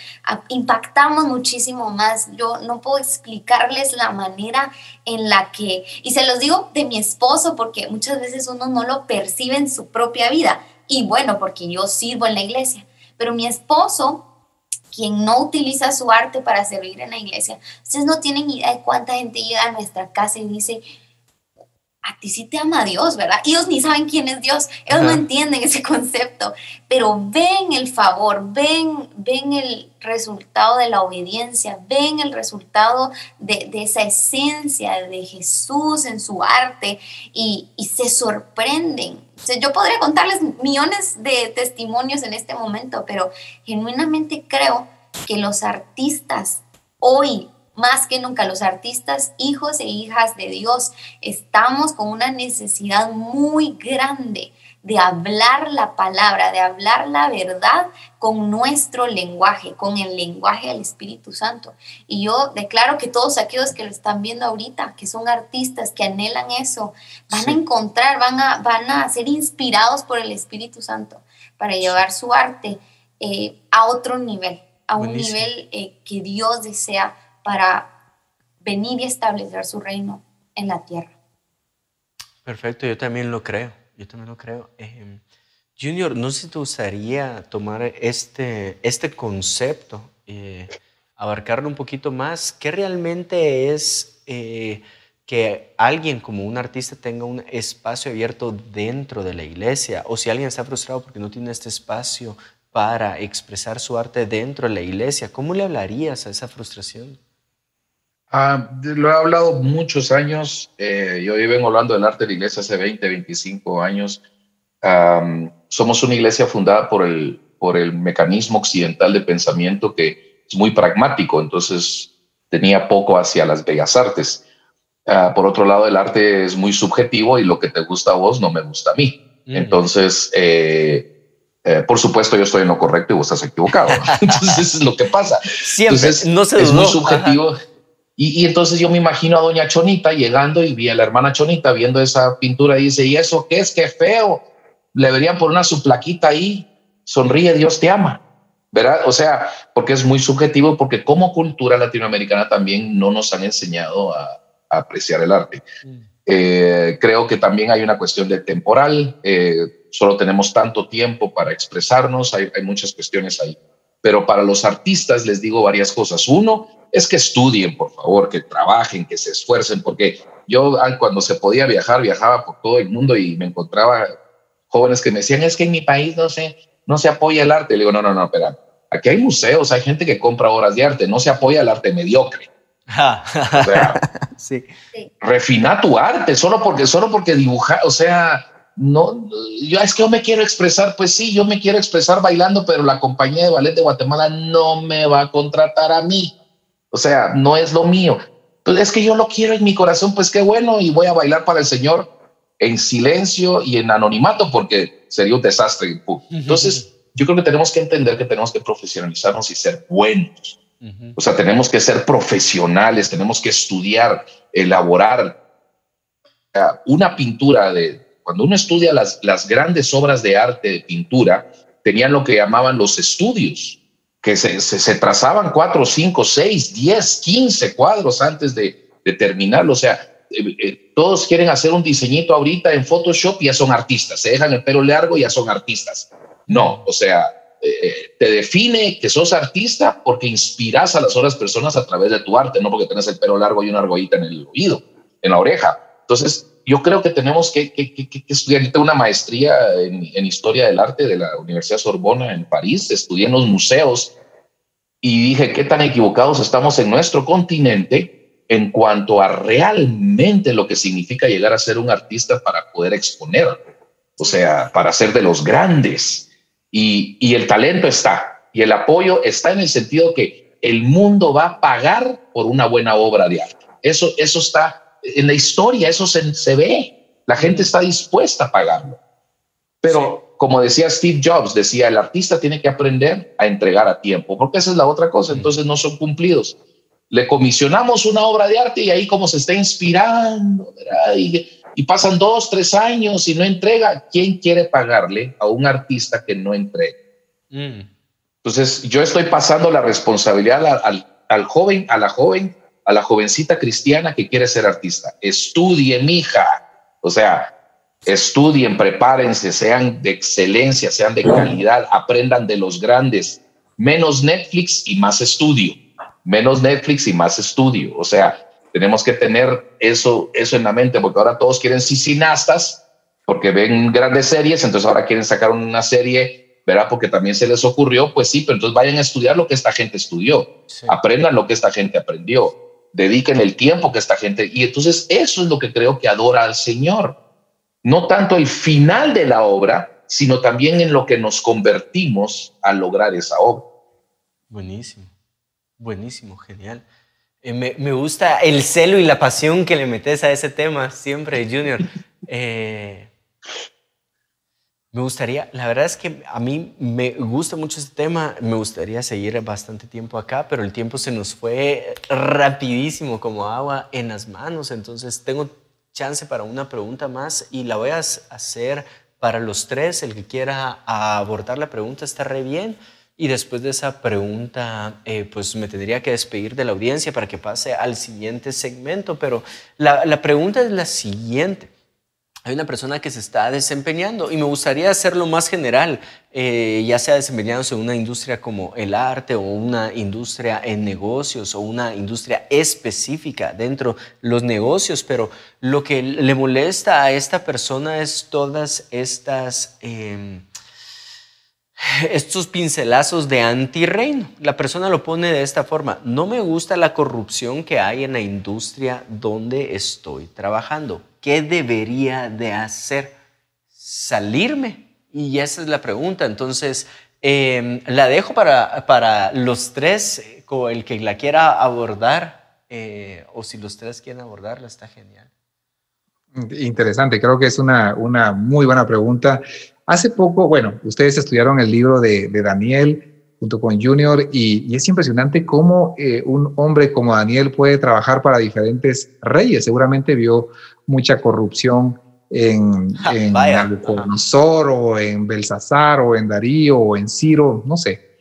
impactamos muchísimo más. Yo no puedo explicarles la manera en la que, y se los digo de mi esposo, porque muchas veces uno no lo percibe en su propia vida. Y bueno, porque yo sirvo en la iglesia. Pero mi esposo, quien no utiliza su arte para servir en la iglesia, ustedes no tienen idea de cuánta gente llega a nuestra casa y dice, a ti sí te ama Dios, ¿verdad? Ellos ni saben quién es Dios, ellos no entienden ese concepto, pero ven el favor, ven, ven el resultado de la obediencia, ven el resultado de, esa esencia de Jesús en su arte y, y se sorprenden. yo podría contarles millones de testimonios en este momento, pero genuinamente creo que los artistas hoy más que nunca los artistas, hijos e hijas de Dios, estamos con una necesidad muy grande de hablar la palabra, de hablar la verdad con nuestro lenguaje, con el lenguaje del Espíritu Santo. Y yo declaro que todos aquellos que lo están viendo ahorita, que son artistas, que anhelan eso, van a encontrar, van a, van a ser inspirados por el Espíritu Santo para llevar su arte eh, a otro nivel, a un nivel eh, que Dios desea para venir y establecer su reino en la tierra. Perfecto, yo también lo creo yo también lo creo. Em, Junior, no sé si te gustaría tomar este, este concepto, eh, abarcarlo un poquito más. ¿Qué realmente es eh, que alguien como un artista tenga un espacio abierto dentro de la iglesia? O si alguien está frustrado porque no tiene este espacio para expresar su arte dentro de la iglesia, ¿cómo le hablarías a esa frustración? Ah, lo he hablado muchos años. Eh, yo vengo hablando del arte de la iglesia hace 20, 25 años. somos una iglesia fundada por el, por el mecanismo occidental de pensamiento que es muy pragmático, entonces tenía poco hacia las bellas artes. Ah, por otro lado, el arte es muy subjetivo y lo que te gusta a vos no me gusta a mí. Entonces, eh, eh, por supuesto, yo estoy en lo correcto y vos estás equivocado. Entonces, eso es lo que pasa. Siempre, no se Es muy subjetivo. Y, entonces yo me imagino a doña Chonita llegando y vi a la hermana Chonita viendo esa pintura y dice, ¿y eso qué es? ¡Qué feo! Le deberían poner una su plaquita ahí, sonríe, Dios te ama. ¿Verdad? O sea, porque es muy subjetivo, porque como cultura latinoamericana también no nos han enseñado a, apreciar el arte. Mm. Eh, creo que también hay una cuestión de temporal, eh, solo tenemos tanto tiempo para expresarnos, hay, hay muchas cuestiones ahí. Pero para los artistas les digo varias cosas. Uno, es que estudien, por favor, que trabajen, que se esfuercen, porque yo cuando se podía viajar, viajaba por todo el mundo y me encontraba jóvenes que me decían, es que en mi país no se, no se apoya el arte. Le digo, no, no, no, espera, aquí hay museos, hay gente que compra obras de arte, no se apoya el arte mediocre. o sea, sí. refina tu arte, solo porque, solo porque dibujar, o sea, no, yo es que yo me quiero expresar, pues sí, yo me quiero expresar bailando, pero la compañía de ballet de Guatemala no me va a contratar a mí. O sea, no es lo mío. Pues es que yo lo quiero en mi corazón, pues qué bueno, y voy a bailar para el Señor en silencio y en anonimato, porque sería un desastre. Entonces, yo creo que tenemos que entender que tenemos que profesionalizarnos y ser buenos. O sea, tenemos que ser profesionales, tenemos que estudiar, elaborar una pintura de, cuando uno estudia las, las grandes obras de arte de pintura, tenían lo que llamaban los estudios que se, se, trazaban cuatro, cinco, seis, diez, quince cuadros antes de, de terminarlo. O sea, eh, eh, todos quieren hacer un diseñito ahorita en Photoshop y ya son artistas. Se dejan el pelo largo y ya son artistas. No, o sea, eh, te define que sos artista porque inspiras a las otras personas a través de tu arte, no porque tenés el pelo largo y una argollita en el oído, en la oreja. Entonces, yo creo que tenemos que, que, estudiar. una maestría en, en, Historia del Arte de la Universidad Sorbona en París, estudié en los museos y dije, ¿qué tan equivocados estamos en nuestro continente en cuanto a realmente lo que significa llegar a ser un artista para poder exponer? O sea, para ser de los grandes. Y, y el talento está, y el apoyo está en el sentido que el mundo va a pagar por una buena obra de arte. Eso, eso está en la historia eso se, ve, la gente está dispuesta a pagarlo. Pero como decía Steve Jobs, decía, el artista tiene que aprender a entregar a tiempo, porque esa es la otra cosa, entonces no son cumplidos. Le comisionamos una obra de arte y ahí como se está inspirando, y, y, pasan dos, tres años y no entrega, ¿quién quiere pagarle a un artista que no entrega? Mm. Entonces yo estoy pasando la responsabilidad al, al joven, a la joven, a la jovencita cristiana que quiere ser artista. Estudien, hija. O sea, estudien, prepárense, sean de excelencia, sean de calidad, aprendan de los grandes. Menos Netflix y más estudio. Menos Netflix y más estudio. O sea, tenemos que tener eso, eso en la mente, porque ahora todos quieren ser cineastas, porque ven grandes series, entonces ahora quieren sacar una serie, ¿verdad? Porque también se les ocurrió, pues sí, pero entonces vayan a estudiar lo que esta gente estudió, aprendan lo que esta gente aprendió dediquen el tiempo que esta gente... Y entonces eso es lo que creo que adora al Señor. No tanto el final de la obra, sino también en lo que nos convertimos al lograr esa obra. Buenísimo, buenísimo, genial. Eh, me, gusta el celo y la pasión que le metes a ese tema siempre, Junior. Eh, me gustaría, la verdad es que a mí me gusta mucho este tema, me gustaría seguir bastante tiempo acá, pero el tiempo se nos fue rapidísimo como agua en las manos, entonces tengo chance para una pregunta más y la voy a hacer para los tres, el que quiera abordar la pregunta está re bien. Y después de esa pregunta, eh, pues me tendría que despedir de la audiencia para que pase al siguiente segmento. Pero la, la pregunta es la siguiente hay una persona que se está desempeñando y me gustaría hacerlo más general, eh, ya sea desempeñándose en una industria como el arte o una industria en negocios o una industria específica dentro de los negocios, pero lo que le molesta a esta persona es todas estas... Em, estos pincelazos de antirreino. La persona lo pone de esta forma. No me gusta la corrupción que hay en la industria donde estoy trabajando. ¿Qué debería de hacer? Salirme. Y esa es la pregunta. Entonces, em, la dejo para, para los tres, o el que la quiera abordar, eh, o si los tres quieren abordarla, está genial. Interesante, creo que es una, una muy buena pregunta. Hace poco, bueno, ustedes estudiaron el libro de, de Daniel junto con Junior y, es impresionante cómo eh, un hombre como Daniel puede trabajar para diferentes reyes. Seguramente vio mucha corrupción en, en Nabucodonosor o en Belsasar o en Darío o en Ciro, no sé.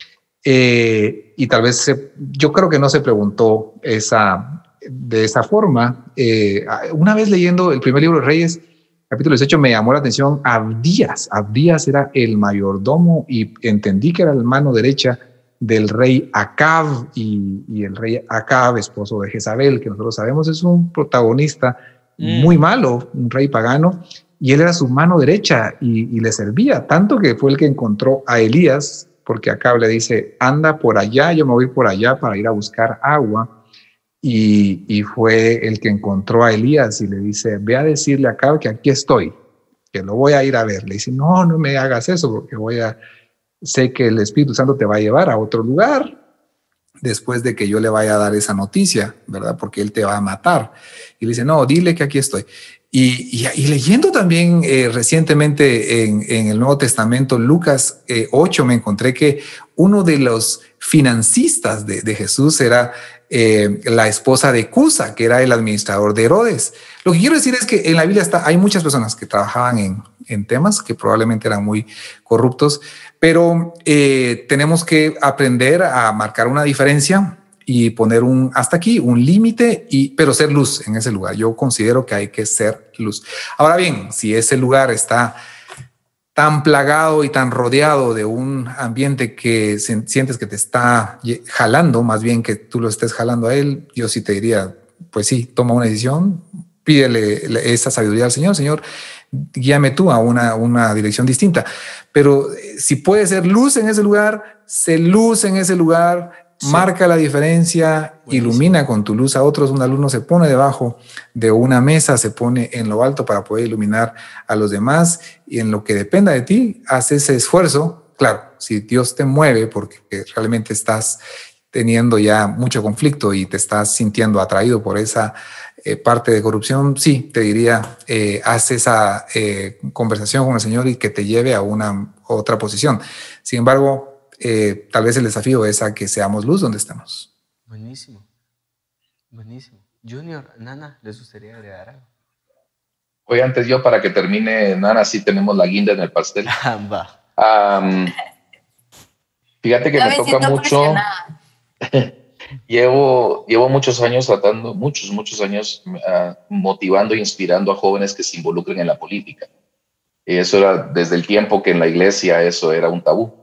Eh, y tal vez yo creo que no se preguntó esa, de esa forma. Eh, una vez leyendo el primer libro de Reyes, capítulo 18, me llamó la atención Abdías. Abdías era el mayordomo y entendí que era la mano derecha del rey Acab y, el rey Acab, esposo de Jezabel, que nosotros sabemos es un protagonista mm. muy malo, un rey pagano, y él era su mano derecha y, le servía, tanto que fue el que encontró a Elías, porque Acab le dice, anda por allá, yo me voy por allá para ir a buscar agua y, fue el que encontró a Elías y le dice, ve a decirle acá que aquí estoy, que lo voy a ir a ver. Le dice, no, no me hagas eso porque voy a, sé que el Espíritu Santo te va a llevar a otro lugar después de que yo le vaya a dar esa noticia, ¿verdad? Porque él te va a matar. Y le dice, no, dile que aquí estoy. Y, leyendo también eh, recientemente en, el Nuevo Testamento, Lucas 8, eh, me encontré que uno de los financistas de Jesús era eh, la esposa de Cusa, que era el administrador de Herodes. Lo que quiero decir es que en la Biblia está, hay muchas personas que trabajaban en, en temas que probablemente eran muy corruptos, pero eh, tenemos que aprender a marcar una diferencia y poner un hasta aquí, un límite, y pero ser luz en ese lugar. Yo considero que hay que ser luz. Ahora bien, si ese lugar está tan plagado y tan rodeado de un ambiente que sientes que te está jalando, más bien que tú lo estés jalando a él, yo sí te diría, pues sí, toma una decisión, pídele esa sabiduría al Señor, Señor, guíame tú a una, una dirección distinta. Pero eh, si puede ser luz en ese lugar, se luz en ese lugar, marca la diferencia, ilumina con tu luz a otros. Un alumno se pone debajo de una mesa, se pone en lo alto para poder iluminar a los demás y en lo que dependa de ti, haz ese esfuerzo. Claro, si Dios te mueve porque realmente estás teniendo ya mucho conflicto y te estás sintiendo atraído por esa eh, parte de corrupción, sí, te diría, eh, haz esa eh, conversación con el Señor y que te lleve a una otra posición. Sin embargo, eh, tal vez el desafío es a que seamos luz donde estamos. Buenísimo, buenísimo. Junior, Nana, ¿les gustaría agregar algo? Oye, antes yo para que termine, Nana, sí tenemos la guinda en el pastel. fíjate que me toca mucho. llevo, llevo muchos años tratando, muchos, muchos años ah, motivando e inspirando a jóvenes que se involucren en la política. Y eso era desde el tiempo que en la iglesia eso era un tabú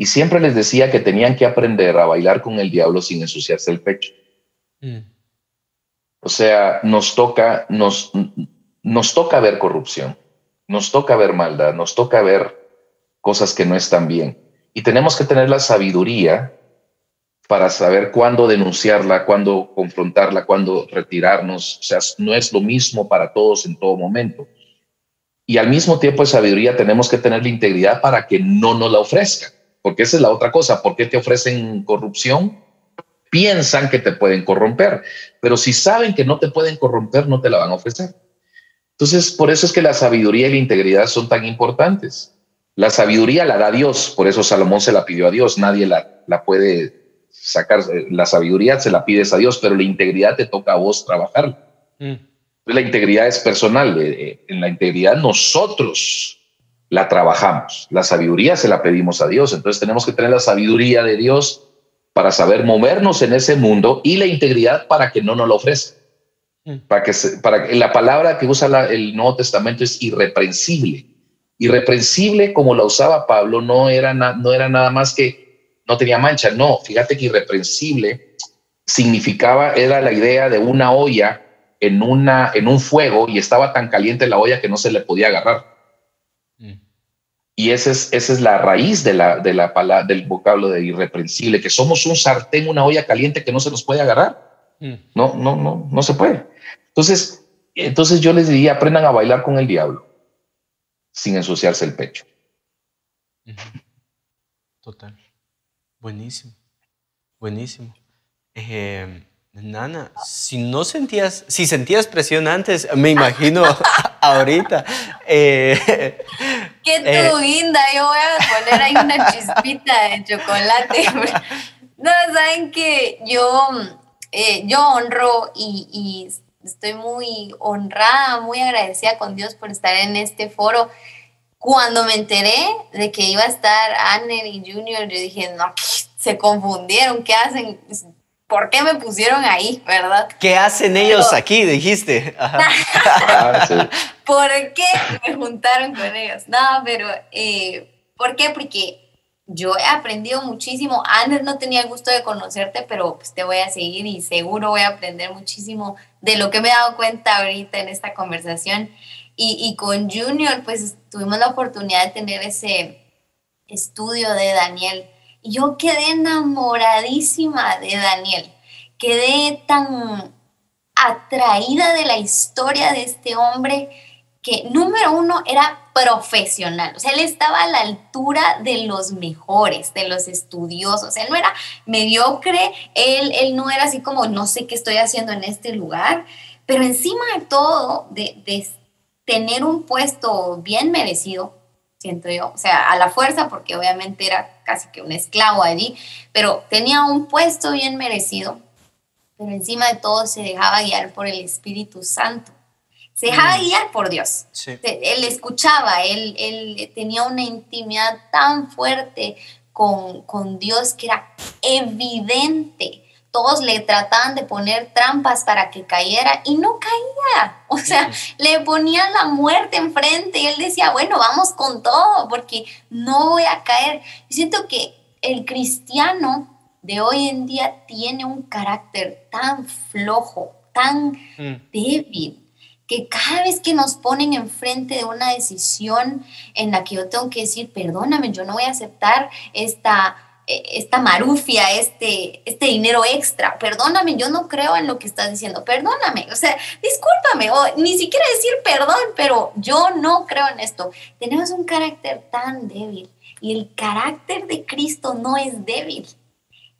y siempre les decía que tenían que aprender a bailar con el diablo sin ensuciarse el pecho. Mm. O sea, nos toca, nos, nos toca ver corrupción, nos toca ver maldad, nos toca ver cosas que no están bien. Y tenemos que tener la sabiduría para saber cuándo denunciarla, cuándo confrontarla, cuándo retirarnos. O sea, no es lo mismo para todos en todo momento. Y al mismo tiempo de sabiduría tenemos que tener la integridad para que no nos la ofrezcan porque esa es la otra cosa. ¿Por qué te ofrecen corrupción? piensan que te pueden corromper, pero si saben que no te pueden corromper, no te la van a ofrecer. Entonces, por eso es que la sabiduría y la integridad son tan importantes. La sabiduría la da Dios, por eso Salomón se la pidió a Dios, nadie la, la puede sacar, la sabiduría se la pides a Dios, pero la integridad te toca a vos trabajar. Mm. La integridad es personal, eh, eh, en la integridad nosotros la trabajamos, la sabiduría se la pedimos a Dios, entonces tenemos que tener la sabiduría de Dios para saber movernos en ese mundo y la integridad para que no nos lo ofrezca. Mm. Para que, para la palabra que usa el Nuevo Testamento es irreprensible. Irreprensible, como la usaba Pablo, no era, no era nada más que no tenía mancha. No, fíjate que irreprensible significaba, era la idea de una olla en, una, en un fuego y estaba tan caliente la olla que no se le podía agarrar. Y esa es, esa es la raíz de la, de la palabra, del vocablo de irreprensible, que somos un sartén, una olla caliente que no se nos puede agarrar. Mm. No, no, no, no se puede. Entonces, entonces yo les diría, aprendan a bailar con el diablo sin ensuciarse el pecho. Total. Buenísimo. Buenísimo. Eh, Nana, si no sentías, si sentías presión antes, me imagino ahorita. Eh, Qué eh, linda, yo voy a poner ahí una chispita de chocolate. No, saben que yo, eh, yo honro y, y, estoy muy honrada, muy agradecida con Dios por estar en este foro. Cuando me enteré de que iba a estar Anner y Junior, yo dije, no, se confundieron, ¿qué hacen? ¿Por qué me pusieron ahí, verdad? ¿Qué hacen ellos aquí? Dijiste. Ah, ¿Por qué me juntaron con ellos? No, pero eh, ¿por qué? Porque yo he aprendido muchísimo. Antes no tenía el gusto de conocerte, pero pues te voy a seguir y seguro voy a aprender muchísimo de lo que me he dado cuenta ahorita en esta conversación. Y, y con Junior, pues tuvimos la oportunidad de tener ese estudio de Daniel yo quedé enamoradísima de Daniel, quedé tan atraída de la historia de este hombre que número uno era profesional, o sea, él estaba a la altura de los mejores, de los estudiosos, él no era mediocre, él, él no era así como no sé qué estoy haciendo en este lugar, pero encima de todo, de, tener un puesto bien merecido, siento yo, o sea, a la fuerza, porque obviamente era casi que un esclavo allí, pero tenía un puesto bien merecido, pero encima de todo se dejaba guiar por el Espíritu Santo. Se dejaba mm. guiar por Dios. Él escuchaba, él, él tenía una intimidad tan fuerte con, con Dios que era evidente todos le trataban de poner trampas para que cayera y no caía. O sea, le ponían la muerte enfrente y él decía, bueno, vamos con todo porque no voy a caer. Yo siento que el cristiano de hoy en día tiene un carácter tan flojo, tan mm. débil, que cada vez que nos ponen enfrente de una decisión en la que yo tengo que decir, perdóname, yo no voy a aceptar esta esta marufia, este, este dinero extra, perdóname, yo no creo en lo que estás diciendo, perdóname, o sea, discúlpame, o ni siquiera decir perdón, pero yo no creo en esto. Tenemos un carácter tan débil y el carácter de Cristo no es débil.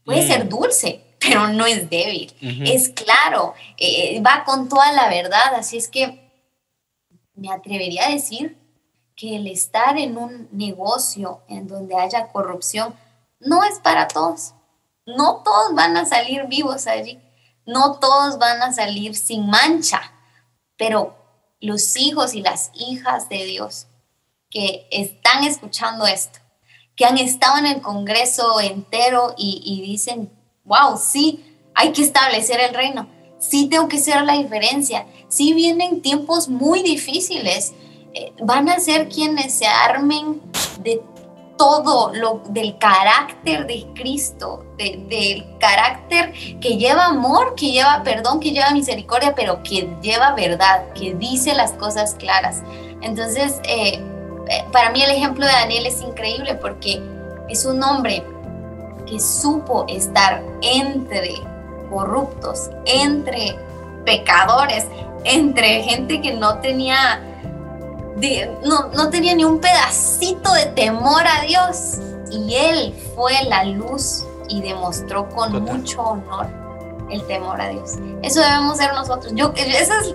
Puede ser mm. dulce, pero no es débil. Es claro, eh, va con toda la verdad, así es que me atrevería a decir que el estar en un negocio en donde haya corrupción, no es para todos. No todos van a salir vivos allí. No todos van a salir sin mancha. Pero los hijos y las hijas de Dios que están escuchando esto, que han estado en el Congreso entero y, dicen, wow, sí, hay que establecer el reino, sí tengo que ser la diferencia, sí vienen tiempos muy difíciles, eh, van a ser quienes se armen de todo lo del carácter de Cristo, del carácter que lleva amor, que lleva perdón, que lleva misericordia, pero que lleva verdad, que dice las cosas claras. Entonces, eh, eh, para mí el ejemplo de Daniel es increíble porque es un hombre que supo estar entre corruptos, entre pecadores, entre gente que no tenía no, no tenía ni un pedacito de temor a Dios. Y Él fue la luz y demostró con mucho honor el temor a Dios. Eso debemos ser nosotros. Yo, esa es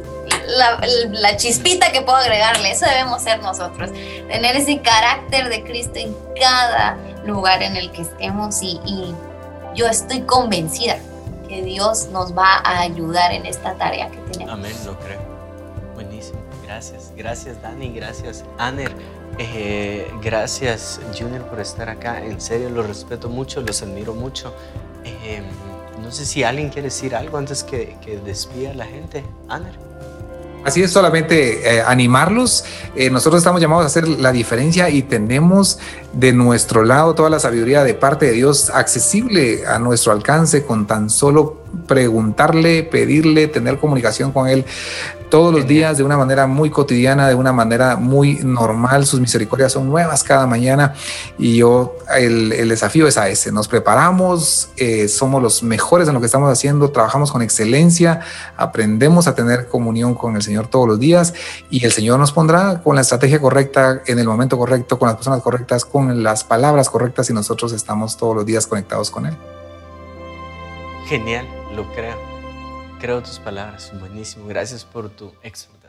la, chispita que puedo agregarle. Eso debemos ser nosotros. Tener ese carácter de Cristo en cada lugar en el que estemos y, y yo estoy convencida que Dios nos va a ayudar en esta tarea que tenemos. Amén, lo creo. Gracias. Gracias, Dani. Gracias, Aner. Eh, gracias, Junior, por estar acá. En serio, los respeto mucho, los admiro mucho. Eh, no sé si alguien quiere decir algo antes que, que despida a la gente. Aner. Así es, solamente eh, animarlos. nosotros estamos llamados a hacer la diferencia y tenemos de nuestro lado toda la sabiduría de parte de Dios accesible a nuestro alcance con tan solo preguntarle, pedirle, tener comunicación con Él todos los días de una manera muy cotidiana, de una manera muy normal. Sus misericordias son nuevas cada mañana y yo el, desafío es a ese. Nos preparamos, eh, somos los mejores en lo que estamos haciendo, trabajamos con excelencia, aprendemos a tener comunión con el Señor todos los días y el Señor nos pondrá con la estrategia correcta, en el momento correcto, con las personas correctas, con las palabras correctas y nosotros estamos todos los días conectados con Él. Genial, lo creo creo tus palabras. Buenísimo. Gracias por tu exhortación.